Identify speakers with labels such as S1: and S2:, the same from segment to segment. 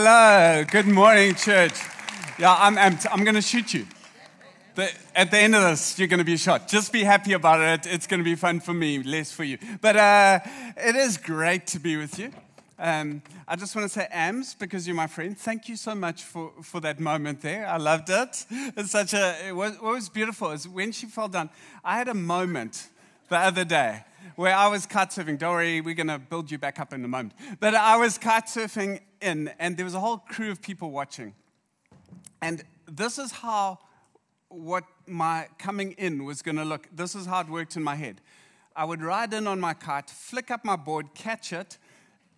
S1: Hello, good morning, church. Yeah, I'm, I'm, I'm going to shoot you. The, at the end of this, you're going to be shot. Just be happy about it. It's going to be fun for me, less for you. But uh, it is great to be with you. Um, I just want to say, Ams, because you're my friend, thank you so much for, for that moment there. I loved it. It's such a, it was, what was beautiful is when she fell down, I had a moment the other day where I was kite surfing. Don't worry, we're going to build you back up in a moment. But I was kite surfing in, and there was a whole crew of people watching. And this is how what my coming in was going to look. This is how it worked in my head. I would ride in on my kite, flick up my board, catch it,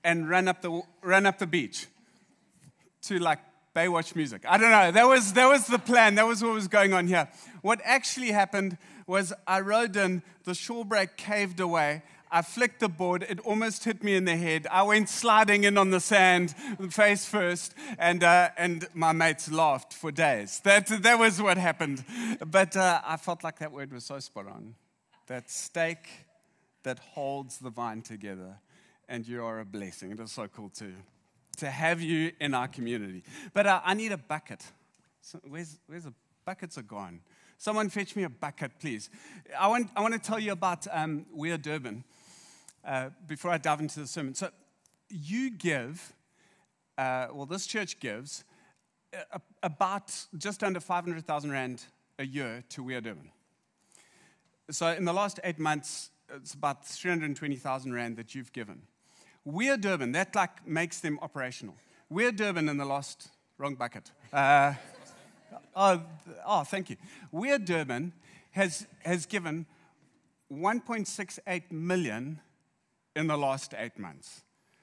S1: and run up the, run up the beach to like Baywatch music. I don't know. That was, that was the plan. That was what was going on here. What actually happened was I rode in, the shore break caved away. I flicked the board. It almost hit me in the head. I went sliding in on the sand, face first, and, uh, and my mates laughed for days. That, that was what happened. But uh, I felt like that word was so spot on. That stake that holds the vine together, and you are a blessing. It is so cool to, to have you in our community. But uh, I need a bucket. So where's, where's the buckets are gone? Someone fetch me a bucket, please. I want, I want to tell you about um, We Are Durban uh, before I dive into the sermon. So, you give, uh, well, this church gives uh, about just under 500,000 Rand a year to We Are Durban. So, in the last eight months, it's about 320,000 Rand that you've given. We Are Durban, that like makes them operational. We Are Durban in the last, wrong bucket. Uh, oh, oh, thank you. We Are Durban has, has given 1.68 million in the last eight months.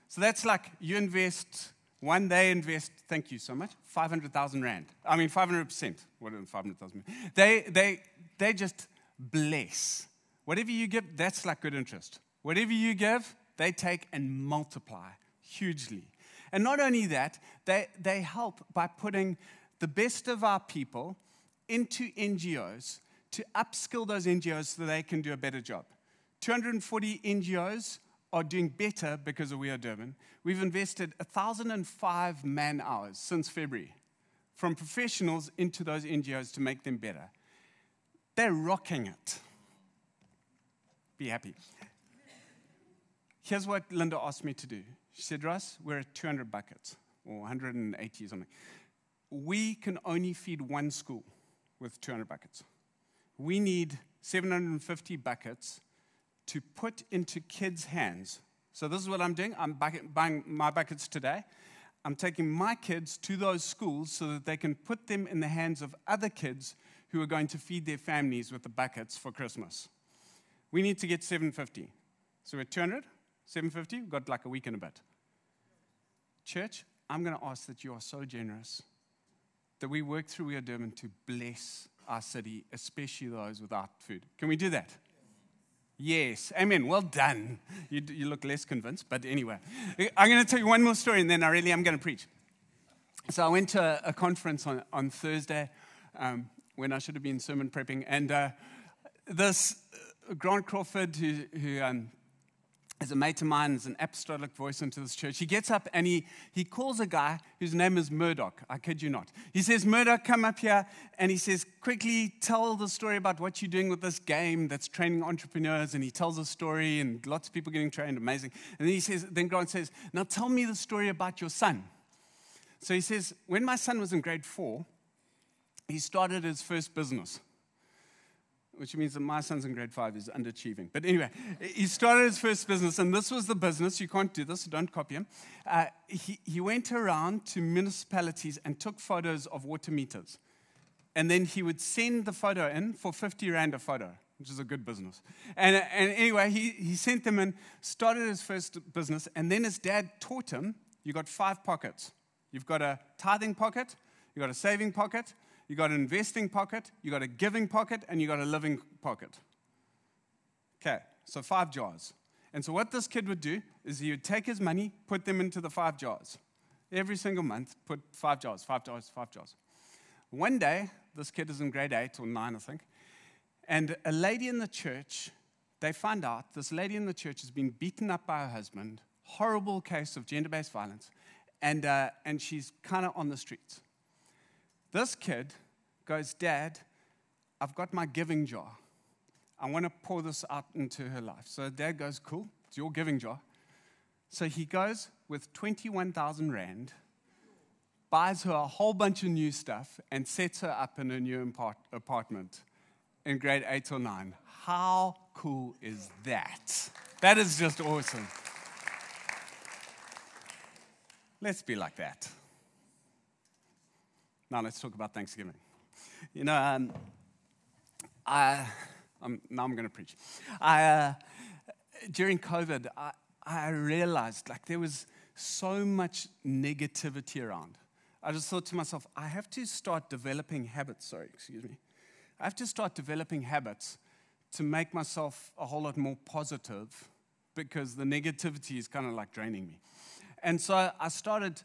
S1: So that's like you invest, one day invest, thank you so much, 500,000 Rand. I mean, 500%. What is 500,000? They, they, they just bless. Whatever you give, that's like good interest. Whatever you give, they take and multiply hugely. And not only that, they, they help by putting the best of our people into NGOs to upskill those NGOs so they can do a better job. 240 NGOs are doing better because of We Are Durban. We've invested 1,005 man hours since February from professionals into those NGOs to make them better. They're rocking it. Be happy. Here's what Linda asked me to do. She said, Russ, we're at 200 buckets or 180 or something. We can only feed one school with 200 buckets. We need 750 buckets to put into kids' hands. So, this is what I'm doing. I'm buying my buckets today. I'm taking my kids to those schools so that they can put them in the hands of other kids who are going to feed their families with the buckets for Christmas. We need to get 750. So, we're 200, 750, we've got like a week and a bit. Church, I'm going to ask that you are so generous that we work through We Are Durban to bless our city, especially those without food. Can we do that? Yes, amen. Well done. You, you look less convinced, but anyway. I'm going to tell you one more story and then I really am going to preach. So I went to a, a conference on, on Thursday um, when I should have been sermon prepping, and uh, this uh, Grant Crawford, who, who um, is a mate of mine, is an apostolic voice into this church. He gets up and he, he calls a guy whose name is Murdoch. I kid you not. He says, Murdoch, come up here. And he says, quickly tell the story about what you're doing with this game that's training entrepreneurs. And he tells a story and lots of people getting trained. Amazing. And then he says, then Grant says, now tell me the story about your son. So he says, when my son was in grade four, he started his first business which means that my son's in grade five is underachieving. But anyway, he started his first business, and this was the business. You can't do this, so don't copy him. Uh, he, he went around to municipalities and took photos of water meters. And then he would send the photo in for 50 Rand a photo, which is a good business. And, and anyway, he, he sent them in, started his first business, and then his dad taught him you got five pockets. You've got a tithing pocket, you've got a saving pocket, you got an investing pocket, you got a giving pocket, and you got a living pocket. Okay, so five jars. And so what this kid would do is he would take his money, put them into the five jars. Every single month, put five jars, five jars, five jars. One day, this kid is in grade eight or nine, I think, and a lady in the church, they find out this lady in the church has been beaten up by her husband, horrible case of gender based violence, and, uh, and she's kind of on the streets. This kid goes, Dad, I've got my giving jar. I want to pour this out into her life. So dad goes, Cool, it's your giving jar. So he goes with 21,000 Rand, buys her a whole bunch of new stuff, and sets her up in a new apartment in grade eight or nine. How cool is that? That is just awesome. Let's be like that. Now let's talk about Thanksgiving. You know, um, I, I'm, now I'm going to preach. I, uh, during COVID, I, I realized like there was so much negativity around. I just thought to myself, I have to start developing habits. Sorry, excuse me. I have to start developing habits to make myself a whole lot more positive because the negativity is kind of like draining me. And so I started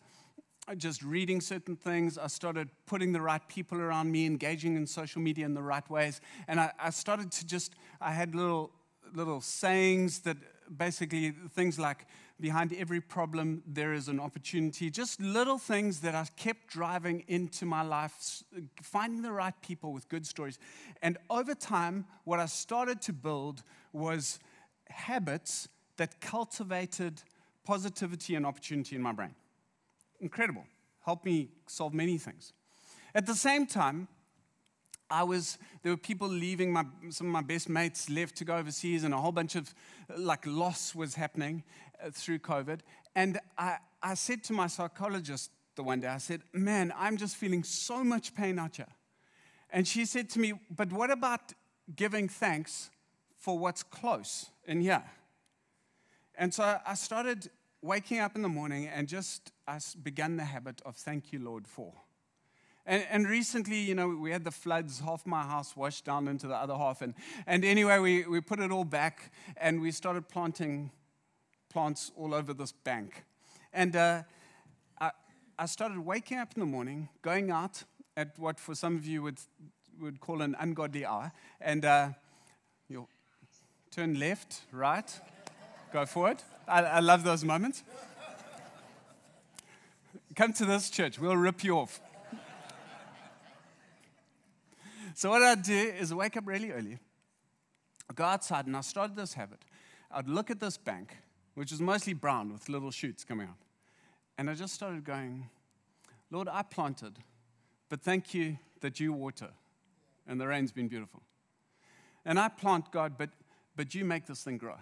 S1: just reading certain things. I started putting the right people around me, engaging in social media in the right ways. And I, I started to just, I had little, little sayings that basically things like, behind every problem, there is an opportunity. Just little things that I kept driving into my life, finding the right people with good stories. And over time, what I started to build was habits that cultivated positivity and opportunity in my brain. Incredible. Helped me solve many things. At the same time, I was, there were people leaving, my, some of my best mates left to go overseas, and a whole bunch of like loss was happening uh, through COVID. And I, I said to my psychologist the one day, I said, Man, I'm just feeling so much pain out here. And she said to me, But what about giving thanks for what's close in here? And so I started waking up in the morning and just I began the habit of thank you, Lord, for. And, and, recently, you know, we had the floods, half my house washed down into the other half. And, and anyway, we, we put it all back and we started planting plants all over this bank. And uh, I, I started waking up in the morning, going out at what for some of you would, would call an ungodly hour, and uh, you turn left, right, Go forward. I, I love those moments. Come to this church, we'll rip you off. so, what I'd do is wake up really early, I'd go outside, and I started this habit. I'd look at this bank, which is mostly brown with little shoots coming out. And I just started going, Lord, I planted, but thank you that you water. And the rain's been beautiful. And I plant, God, but, but you make this thing grow.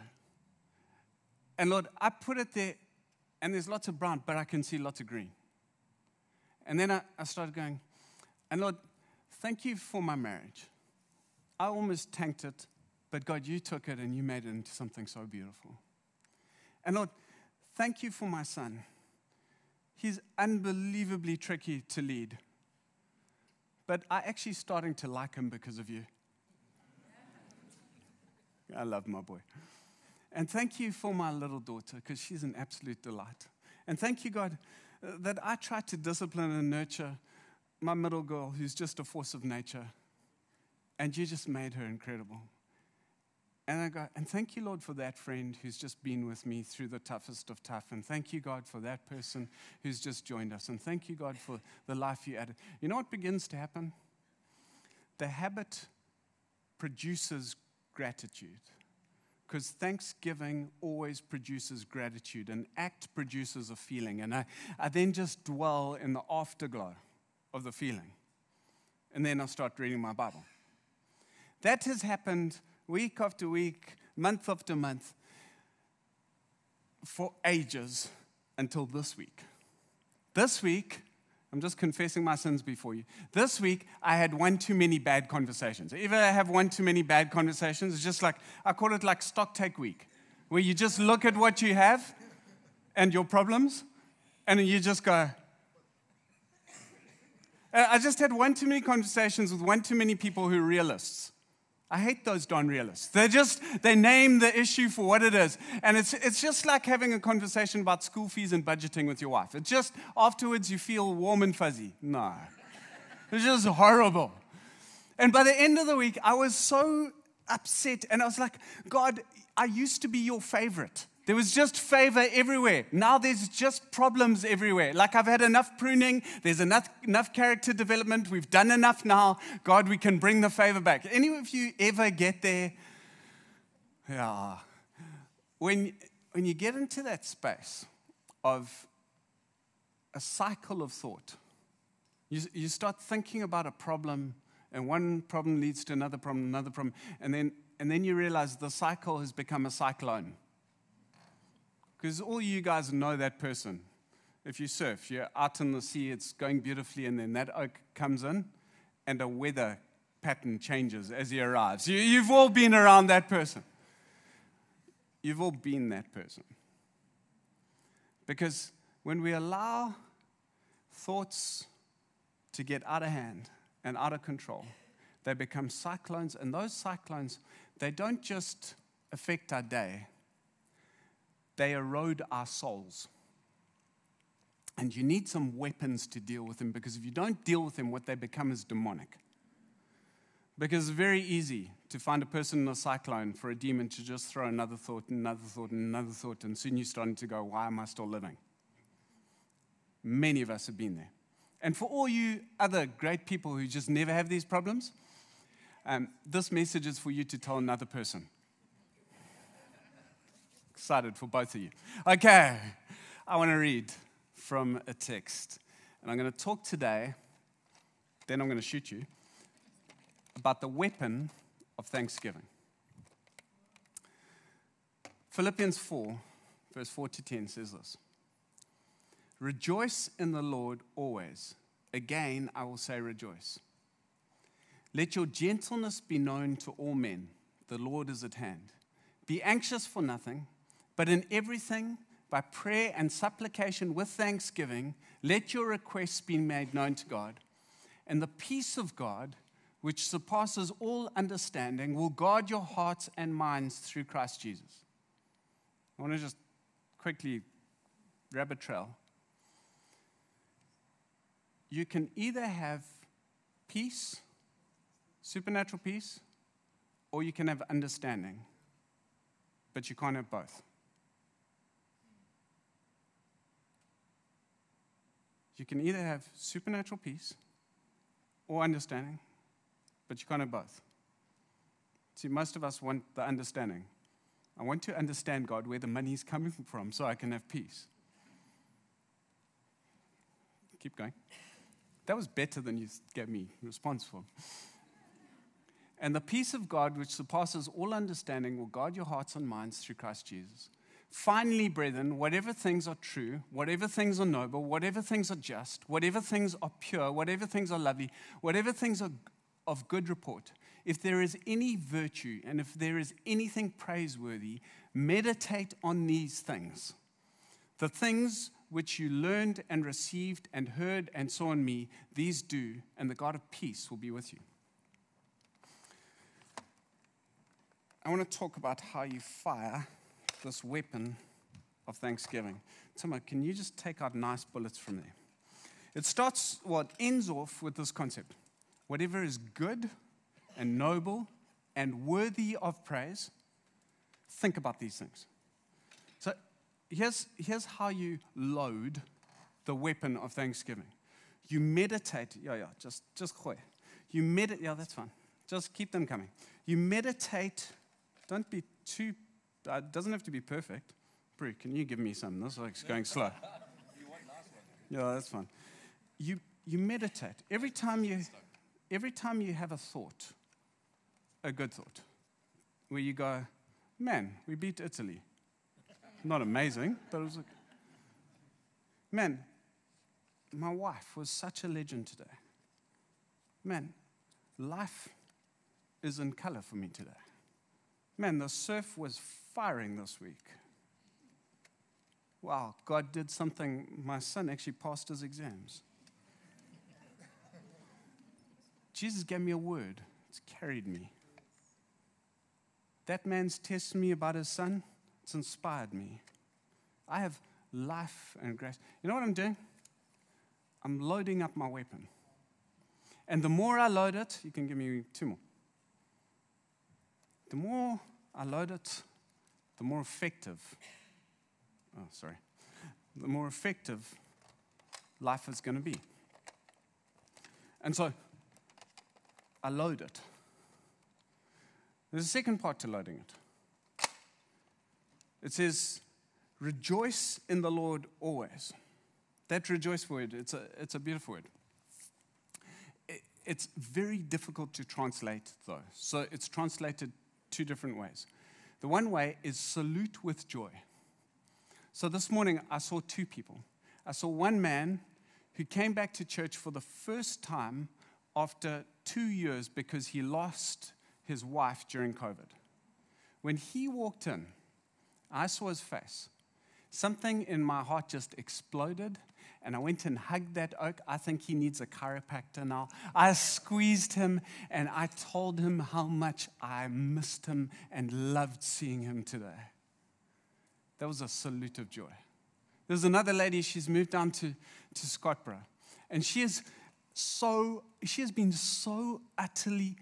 S1: And Lord, I put it there, and there's lots of brown, but I can see lots of green. And then I, I started going, and Lord, thank you for my marriage. I almost tanked it, but God, you took it and you made it into something so beautiful. And Lord, thank you for my son. He's unbelievably tricky to lead. But I'm actually starting to like him because of you. I love my boy. And thank you for my little daughter, because she's an absolute delight. And thank you, God, that I try to discipline and nurture my middle girl, who's just a force of nature. And you just made her incredible. And I go, and thank you, Lord, for that friend who's just been with me through the toughest of tough. And thank you, God, for that person who's just joined us. And thank you, God, for the life you added. You know what begins to happen? The habit produces gratitude because thanksgiving always produces gratitude. An act produces a feeling. And I, I then just dwell in the afterglow of the feeling. And then I start reading my Bible. That has happened week after week, month after month, for ages until this week. This week, I'm just confessing my sins before you. This week, I had one too many bad conversations. If I have one too many bad conversations, it's just like, I call it like stock take week, where you just look at what you have and your problems, and you just go, I just had one too many conversations with one too many people who are realists. I hate those darn realists. They just they name the issue for what it is, and it's it's just like having a conversation about school fees and budgeting with your wife. It's just afterwards you feel warm and fuzzy. No, it's just horrible. And by the end of the week, I was so upset, and I was like, God, I used to be your favorite. There was just favor everywhere. Now there's just problems everywhere. Like I've had enough pruning, there's enough, enough character development, we've done enough now. God, we can bring the favor back. Any of you ever get there? Yeah. When, when you get into that space of a cycle of thought, you, you start thinking about a problem, and one problem leads to another problem, another problem, and then, and then you realize the cycle has become a cyclone. Because all you guys know that person. If you surf, you're out in the sea, it's going beautifully, and then that oke comes in, and a weather pattern changes as he arrives. You, you've all been around that person. You've all been that person. Because when we allow thoughts to get out of hand and out of control, they become cyclones, and those cyclones, they don't just affect our day, they erode our souls. And you need some weapons to deal with them because if you don't deal with them, what they become is demonic. Because it's very easy to find a person in a cyclone for a demon to just throw another thought another thought and another thought, and soon you're starting to go, Why am I still living? Many of us have been there. And for all you other great people who just never have these problems, um, this message is for you to tell another person. Excited for both of you. Okay, I want to read from a text. And I'm going to talk today, then I'm going to shoot you, about the weapon of thanksgiving. Philippians 4, verse 4 to 10 says this Rejoice in the Lord always. Again, I will say rejoice. Let your gentleness be known to all men. The Lord is at hand. Be anxious for nothing, but in everything, by prayer and supplication with thanksgiving, let your requests be made known to God. And the peace of God, which surpasses all understanding, will guard your hearts and minds through Christ Jesus. I want to just quickly rabbit trail you can either have peace, supernatural peace, or you can have understanding, but you can't have both. You can either have supernatural peace or understanding, but you can't have both. See, most of us want the understanding. I want to understand God where the money is coming from so I can have peace. Keep going. That was better than you gave me response for. And the peace of God, which surpasses all understanding, will guard your hearts and minds through Christ Jesus. Finally, brethren, whatever things are true, whatever things are noble, whatever things are just, whatever things are pure, whatever things are lovely, whatever things are of good report, if there is any virtue and if there is anything praiseworthy, meditate on these things. The things which you learned and received and heard and saw in me, these do, and the God of peace will be with you. I want to talk about how you fire this weapon of thanksgiving. Timo, can you just take out nice bullets from there? It starts, well, it ends off with this concept whatever is good and noble and worthy of praise, think about these things So here's, here's how you load the weapon of thanksgiving. You meditate. Yeah, yeah, just, just quick. You meditate. Yeah, that's fine. Just keep them coming. You meditate. Don't be too, Uh, it doesn't have to be perfect. Brie, can you give me some? This is going slow. Yeah, that's fine. You, you meditate. Every time you, every time you have a thought, a good thought, where you go, man, we beat Italy. Not amazing, but it was like, man, my wife was such a legend today. Man, life is in color for me today. Man, the surf was firing this week. Wow, God did something. My son actually passed his exams. Jesus gave me a word, it's carried me. That man's me about his son. It's inspired me. I have life and grace. You know what I'm doing? I'm loading up my weapon. And the more I load it, you can give me two more. The more I load it, the more effective oh, sorry, the more effective life is going to be. And so I load it. There's a second part to loading it. It says, Rejoice in the Lord always. That rejoice word, it's a, it's a beautiful word. It, it's very difficult to translate, though. So it's translated two different ways. The one way is salute with joy. So this morning, I saw two people. I saw one man who came back to church for the first time after two years because he lost his wife during COVID. When he walked in, I saw his face. Something in my heart just exploded, and I went and hugged that oke. I think he needs a chiropractor now. I squeezed him, and I told him how much I missed him and loved seeing him today. That was a salute of joy. There's another lady, she's moved down to, to Scottburgh, and she is so, she has been so utterly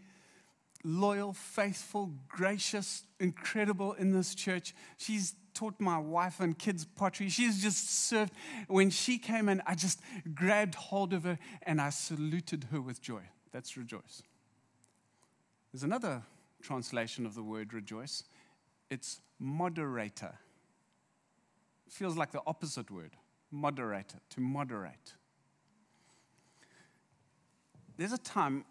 S1: loyal, faithful, gracious, incredible in this church. She's taught my wife and kids pottery. She's just served. When she came in, I just grabbed hold of her and I saluted her with joy. That's rejoice. There's another translation of the word rejoice it's moderator. Feels like the opposite word moderator, to moderate. There's a time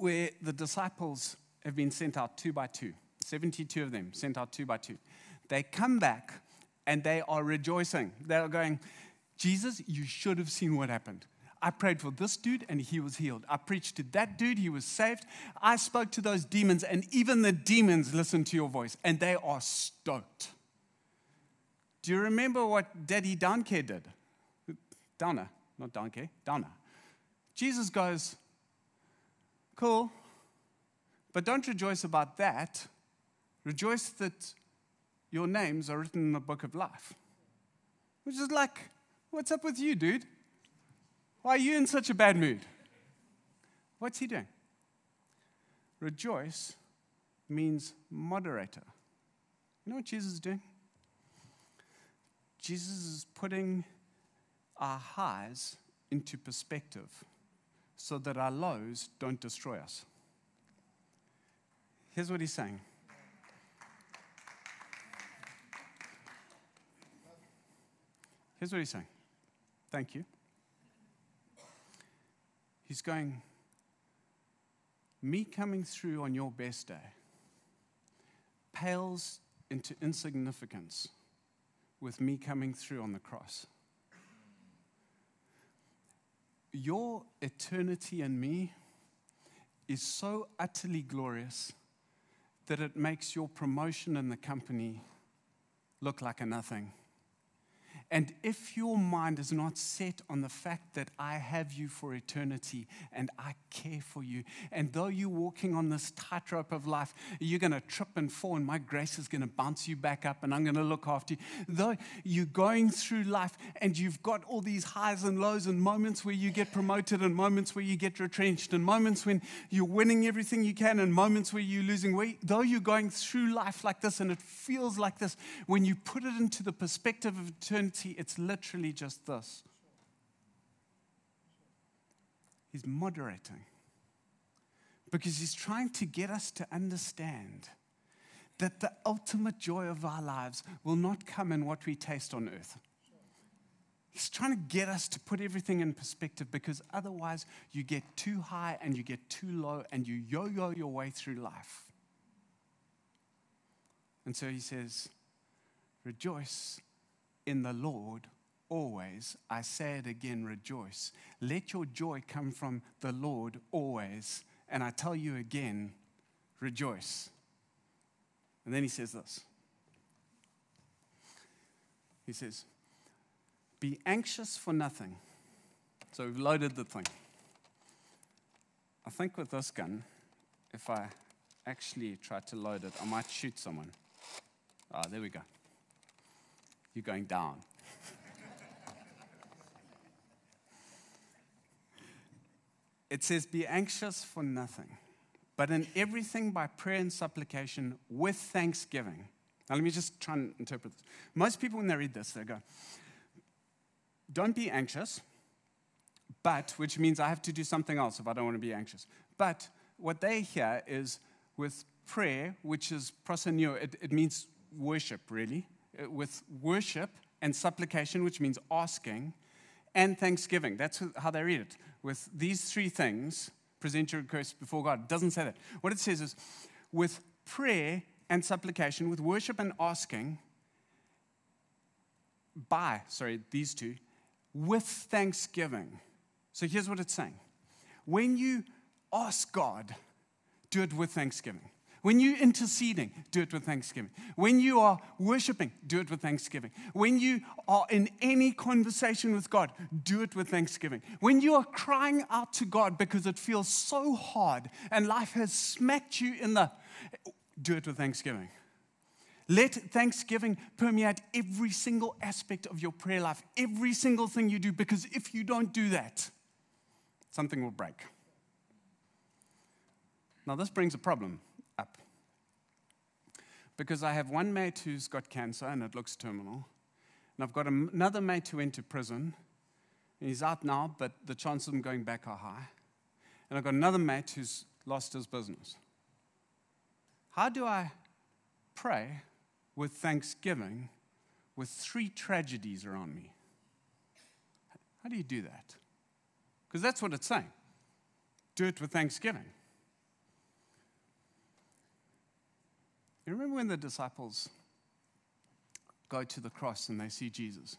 S1: where the disciples have been sent out two by two, 72 of them sent out two by two. They come back and they are rejoicing. They're going, Jesus, you should have seen what happened. I prayed for this dude and he was healed. I preached to that dude, he was saved. I spoke to those demons and even the demons listened to your voice and they are stoked. Do you remember what Daddy Downcare did? Downer, not Downcare, Downer. Jesus goes, Cool, but don't rejoice about that. Rejoice that your names are written in the book of life. Which is like, what's up with you, dude? Why are you in such a bad mood? What's he doing? Rejoice means moderator. You know what Jesus is doing? Jesus is putting our highs into perspective so that our lows don't destroy us. Here's what he's saying. Here's what he's saying. Thank you. He's going, me coming through on your best day pales into insignificance with me coming through on the cross. Your eternity in me is so utterly glorious that it makes your promotion in the company look like a nothing. And if your mind is not set on the fact that I have you for eternity and I care for you, and though you're walking on this tightrope of life, you're going to trip and fall, and my grace is going to bounce you back up, and I'm going to look after you. Though you're going through life and you've got all these highs and lows, and moments where you get promoted, and moments where you get retrenched, and moments when you're winning everything you can, and moments where you're losing weight, though you're going through life like this and it feels like this, when you put it into the perspective of eternity, it's literally just this. He's moderating because he's trying to get us to understand that the ultimate joy of our lives will not come in what we taste on earth. He's trying to get us to put everything in perspective because otherwise you get too high and you get too low and you yo yo your way through life. And so he says, Rejoice in the Lord always. I say it again, rejoice. Let your joy come from the Lord always. And I tell you again, rejoice. And then he says this He says, Be anxious for nothing. So we've loaded the thing. I think with this gun, if I actually try to load it, I might shoot someone. Ah, oh, there we go you're going down. it says, Be anxious for nothing, but in everything by prayer and supplication with thanksgiving. Now, let me just try and interpret this. Most people, when they read this, they go, Don't be anxious, but, which means I have to do something else if I don't want to be anxious. But what they hear is with prayer, which is proskuneo, it, it means worship, really. Uh, with worship and supplication, which means asking, and thanksgiving. That's how they read it. With these three things, present your request before God. It doesn't say that. What it says is with prayer and supplication, with worship and asking, by, sorry, these two, with thanksgiving. So here's what it's saying when you ask God, do it with thanksgiving. When you're interceding, do it with thanksgiving. When you are worshiping, do it with thanksgiving. When you are in any conversation with God, do it with thanksgiving. When you are crying out to God because it feels so hard and life has smacked you in the, do it with thanksgiving. Let thanksgiving permeate every single aspect of your prayer life, every single thing you do, because if you don't do that, something will break. Now, this brings a problem. Because I have one mate who's got cancer and it looks terminal. And I've got another mate who went to prison. And he's out now, but the chances of him going back are high. And I've got another mate who's lost his business. How do I pray with thanksgiving with three tragedies around me? How do you do that? Because that's what it's saying. Do it with thanksgiving. You remember when the disciples go to the cross and they see Jesus?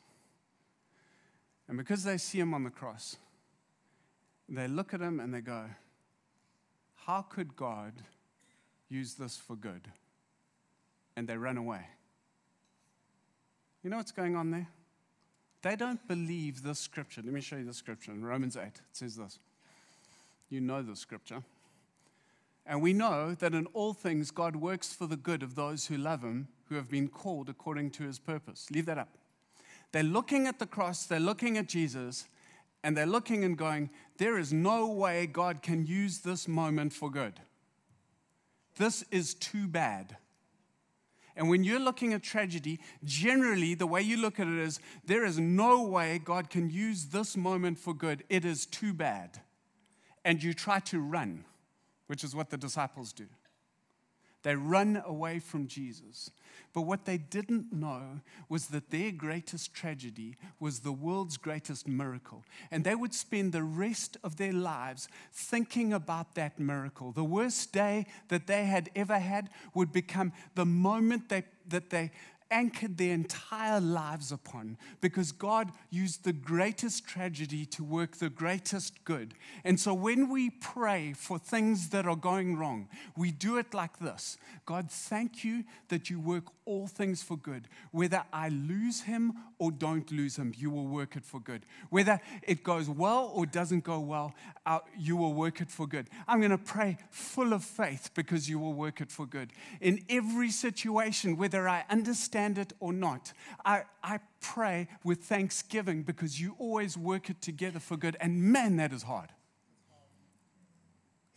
S1: And because they see him on the cross, they look at him and they go, How could God use this for good? And they run away. You know what's going on there? They don't believe this scripture. Let me show you the scripture in Romans 8. It says this. You know the scripture. And we know that in all things God works for the good of those who love him, who have been called according to his purpose. Leave that up. They're looking at the cross, they're looking at Jesus, and they're looking and going, There is no way God can use this moment for good. This is too bad. And when you're looking at tragedy, generally the way you look at it is there is no way God can use this moment for good. It is too bad. And you try to run which is what the disciples do. They run away from Jesus. But what they didn't know was that their greatest tragedy was the world's greatest miracle. And they would spend the rest of their lives thinking about that miracle. The worst day that they had ever had would become the moment they, that they anchored their entire lives upon because God used the greatest tragedy to work the greatest good. And so when we pray for things that are going wrong, we do it like this God, thank you that you work all things for good. Whether I lose him or don't lose him, you will work it for good. Whether it goes well or doesn't go well, uh, you will work it for good. I'm going to pray full of faith because you will work it for good. In every situation, whether I understand it or not, I, I pray with thanksgiving because you always work it together for good. And man, that is hard.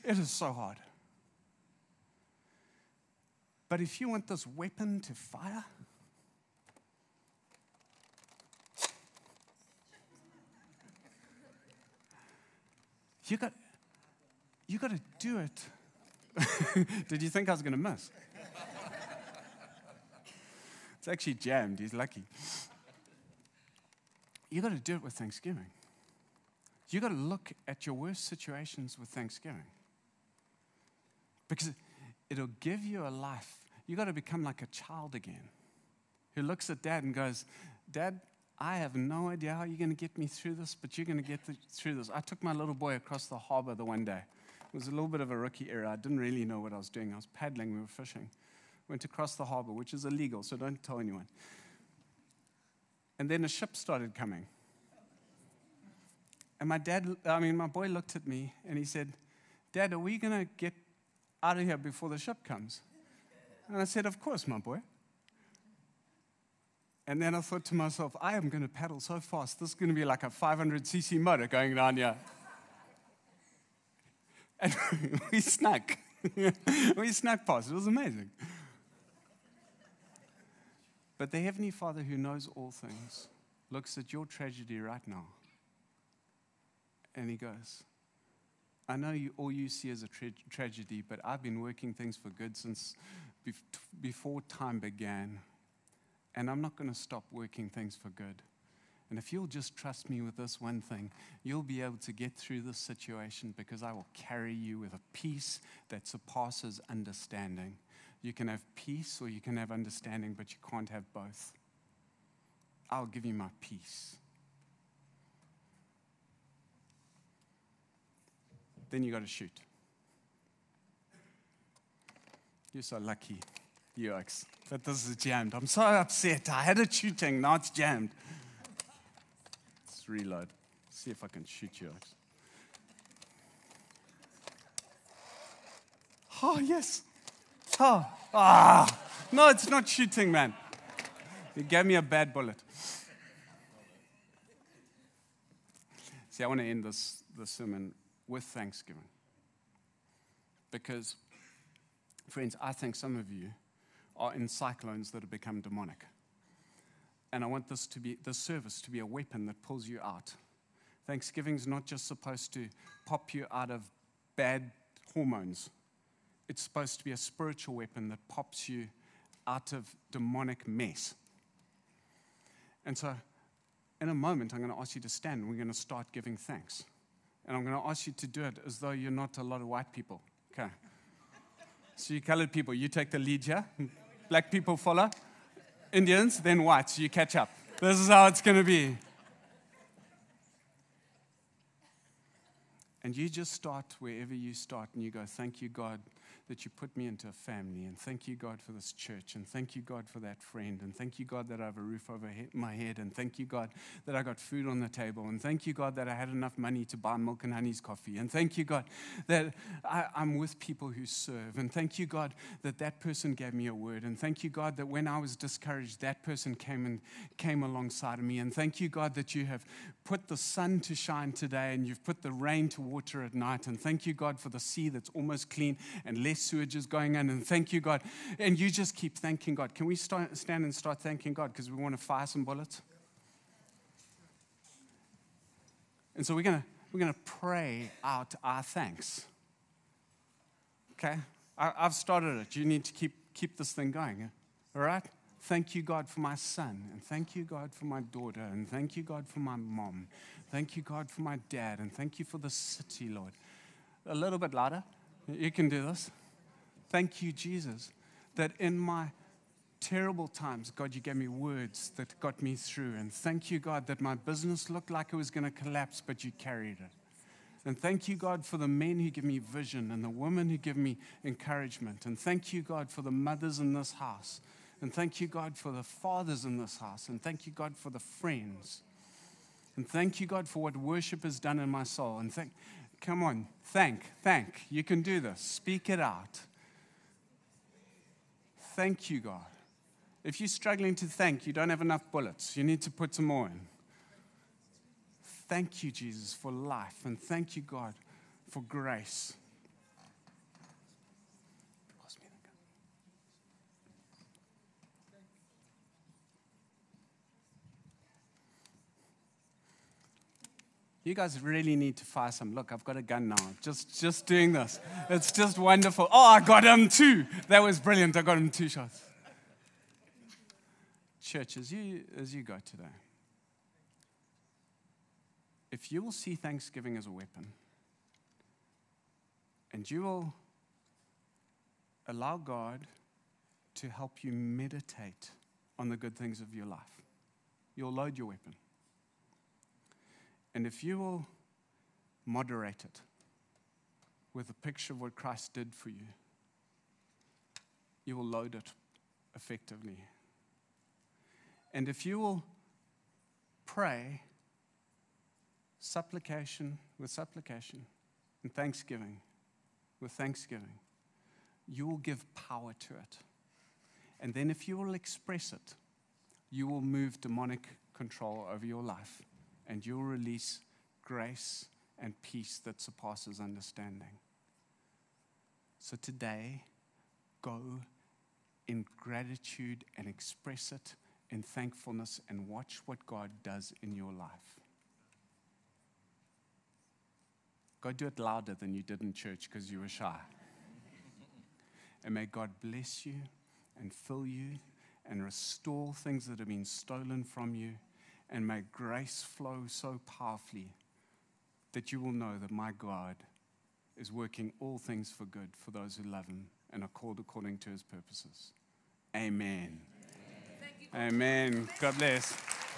S1: It is so hard. But if you want this weapon to fire, you got, you got to do it. Did you think I was going to miss? it's actually jammed. He's lucky. You got to do it with Thanksgiving. You got to look at your worst situations with Thanksgiving. Because it'll give you a life you got to become like a child again who looks at dad and goes, Dad, I have no idea how you're going to get me through this, but you're going to get through this. I took my little boy across the harbor the one day. It was a little bit of a rookie era. I didn't really know what I was doing. I was paddling, we were fishing. Went across the harbor, which is illegal, so don't tell anyone. And then a ship started coming. And my dad, I mean, my boy looked at me and he said, Dad, are we going to get out of here before the ship comes? And I said, Of course, my boy. And then I thought to myself, I am going to paddle so fast, this is going to be like a 500cc motor going down here. And we snuck. we snuck past. It was amazing. But the Heavenly Father who knows all things looks at your tragedy right now and he goes, I know you, all you see is a tra- tragedy, but I've been working things for good since bef- before time began. And I'm not going to stop working things for good. And if you'll just trust me with this one thing, you'll be able to get through this situation because I will carry you with a peace that surpasses understanding. You can have peace or you can have understanding, but you can't have both. I'll give you my peace. Then you got to shoot. You're so lucky, yikes. But this is jammed. I'm so upset. I had it shooting, now it's jammed. Let's reload. See if I can shoot you. Oh, yes. Oh, ah. No, it's not shooting, man. You gave me a bad bullet. See, I want to end this, this sermon with thanksgiving. Because, friends, I think some of you are in cyclones that have become demonic. And I want this to be this service to be a weapon that pulls you out. Thanksgiving is not just supposed to pop you out of bad hormones. It's supposed to be a spiritual weapon that pops you out of demonic mess. And so, in a moment, I'm going to ask you to stand and we're going to start giving thanks. And I'm going to ask you to do it as though you're not a lot of white people. Okay. So, you colored people, you take the lead here. Black people follow. Indians, then whites, you catch up. This is how it's going to be. And you just start wherever you start and you go, Thank you, God, that you put me into a family. And thank you, God, for this church. And thank you, God, for that friend. And thank you, God, that I have a roof over my head. And thank you, God, that I got food on the table. And thank you, God, that I had enough money to buy milk and honey's coffee. And thank you, God, that I, I'm with people who serve. And thank you, God, that that person gave me a word. And thank you, God, that when I was discouraged, that person came and came alongside of me. And thank you, God, that you have put the sun to shine today and you've put the rain to water at night. And thank you, God, for the sea that's almost clean and less sewage is going in. And thank you, God. And you just keep thanking God. Can we start, stand and start thanking God because we want to fire some bullets? And so we're going to we're going to pray out our thanks. Okay? I, I've started it. You need to keep, keep this thing going. All right? Thank you, God, for my son. And thank you, God, for my daughter. And thank you, God, for my mom. Thank you, God, for my dad. And thank you for the city, Lord. A little bit louder. You can do this. Thank you, Jesus, that in my terrible times, God, you gave me words that got me through. And thank you, God, that my business looked like it was going to collapse, but you carried it. And thank you, God, for the men who give me vision and the women who give me encouragement. And thank you, God, for the mothers in this house. And thank you, God, for the fathers in this house. And thank you, God, for the friends. And thank you, God, for what worship has done in my soul. And thank, come on, thank, thank. You can do this. Speak it out. Thank you, God. If you're struggling to thank, you don't have enough bullets. You need to put some more in. Thank you, Jesus, for life. And thank you, God, for grace. You guys really need to fire some. Look, I've got a gun now. Just, just doing this. It's just wonderful. Oh, I got him too. That was brilliant. I got him two shots. Church, as you, as you go today, if you will see Thanksgiving as a weapon, and you will allow God to help you meditate on the good things of your life, you'll load your weapon. And if you will moderate it with a picture of what Christ did for you, you will load it effectively. And if you will pray supplication with supplication and thanksgiving with thanksgiving, you will give power to it. And then if you will express it, you will move demonic control over your life and you'll release grace and peace that surpasses understanding. So today, go in gratitude and express it in thankfulness and watch what God does in your life. Go do it louder than you did in church because you were shy. and may God bless you and fill you and restore things that have been stolen from you. And may grace flow so powerfully that you will know that my God is working all things for good for those who love him and are called according to his purposes. Amen. Amen. God bless.